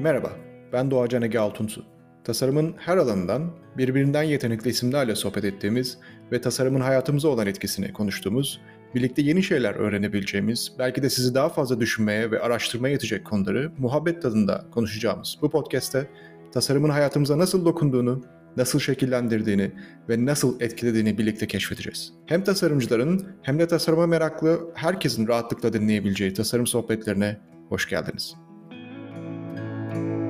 Merhaba, ben Doğacan Ege Altunsu. Tasarımın her alanından birbirinden yetenekli isimlerle sohbet ettiğimiz ve tasarımın hayatımıza olan etkisini konuştuğumuz, birlikte yeni şeyler öğrenebileceğimiz, belki de sizi daha fazla düşünmeye ve araştırmaya yetecek konuları muhabbet tadında konuşacağımız bu podcast'te tasarımın hayatımıza nasıl dokunduğunu, nasıl şekillendirdiğini ve nasıl etkilediğini birlikte keşfedeceğiz. Hem tasarımcıların hem de tasarıma meraklı herkesin rahatlıkla dinleyebileceği tasarım sohbetlerine hoş geldiniz. thank you